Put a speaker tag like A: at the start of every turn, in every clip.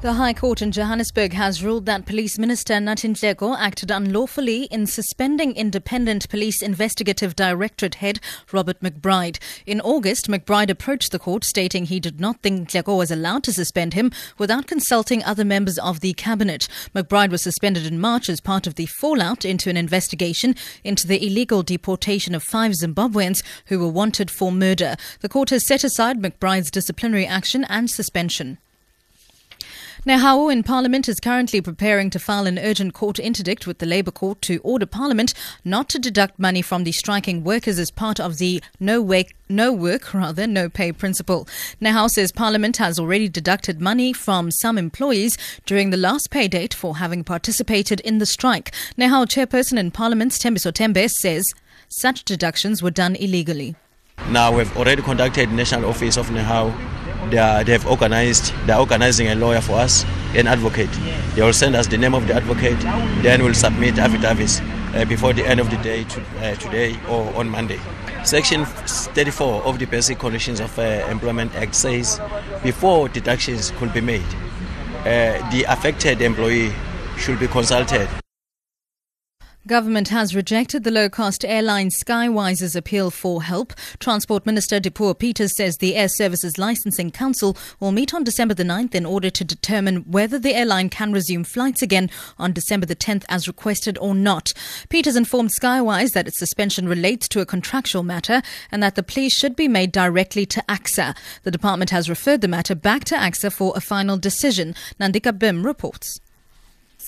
A: The High Court in Johannesburg has ruled that Police Minister Nathi Nhleko acted unlawfully in suspending Independent Police Investigative Directorate head Robert McBride. In August, McBride approached the court stating he did not think Nhleko was allowed to suspend him without consulting other members of the cabinet. McBride was suspended in March as part of the fallout into an investigation into the illegal deportation of five Zimbabweans who were wanted for murder. The court has set aside McBride's disciplinary action and suspension. Nehawu in Parliament is currently preparing to file an urgent court interdict with the Labour Court to order Parliament not to deduct money from the striking workers as part of the no work, no work, rather, no pay principle. Nehawu says Parliament has already deducted money from some employees during the last pay date for having participated in the strike. Nehawu chairperson in Parliament's Thembiso Tembe says such deductions were done illegally.
B: Now we've already contacted National Office of Nehawu they, are, they have organized, they are organizing a lawyer for us, an advocate. They will send us the name of the advocate, then we'll submit affidavits uh, before the end of the day to, uh, today or on Monday. Section 34 of the Basic Conditions of uh, Employment Act says before deductions could be made, uh, the affected employee should be consulted.
A: Government has rejected the low-cost airline Skywise's appeal for help. Transport Minister Dipuo Peters says the Air Services Licensing Council will meet on December the 9th in order to determine whether the airline can resume flights again on December the 10th as requested or not. Peters informed Skywise that its suspension relates to a contractual matter and that the plea should be made directly to ACSA. The department has referred the matter back to ACSA for a final decision. Nandika Bim reports.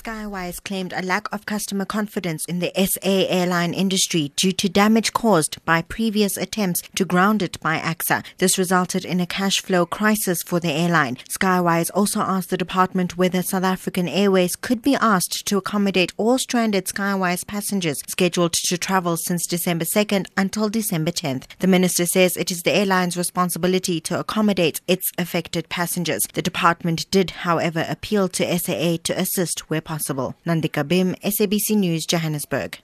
C: Skywise claimed a lack of customer confidence in the SA airline industry due to damage caused by previous attempts to ground it by ACSA. This resulted in a cash flow crisis for the airline. Skywise also asked the department whether South African Airways could be asked to accommodate all stranded Skywise passengers scheduled to travel since December 2nd until December 10th. The minister says it is the airline's responsibility to accommodate its affected passengers. The department did, however, appeal to SAA to assist where possible. Nandika Bim, SABC News, Johannesburg.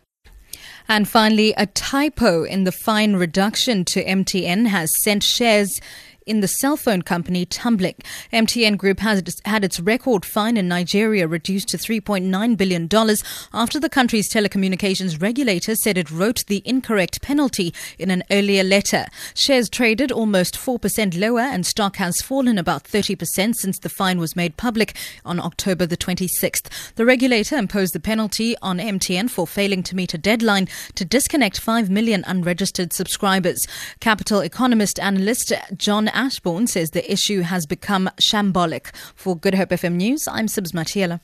A: And finally, a typo in the fine reduction to MTN has sent shares in the cell phone company Tumbling. MTN Group has had its record fine in Nigeria reduced to $3.9 billion after the country's telecommunications regulator said it wrote the incorrect penalty in an earlier letter. Shares traded almost 4% lower and stock has fallen about 30% since the fine was made public on October the 26th. The regulator imposed the penalty on MTN for failing to meet a deadline to disconnect 5 million unregistered subscribers. Capital Economics analyst John Ashbourne says the issue has become shambolic. For Good Hope FM News, I'm Sibs Matiela.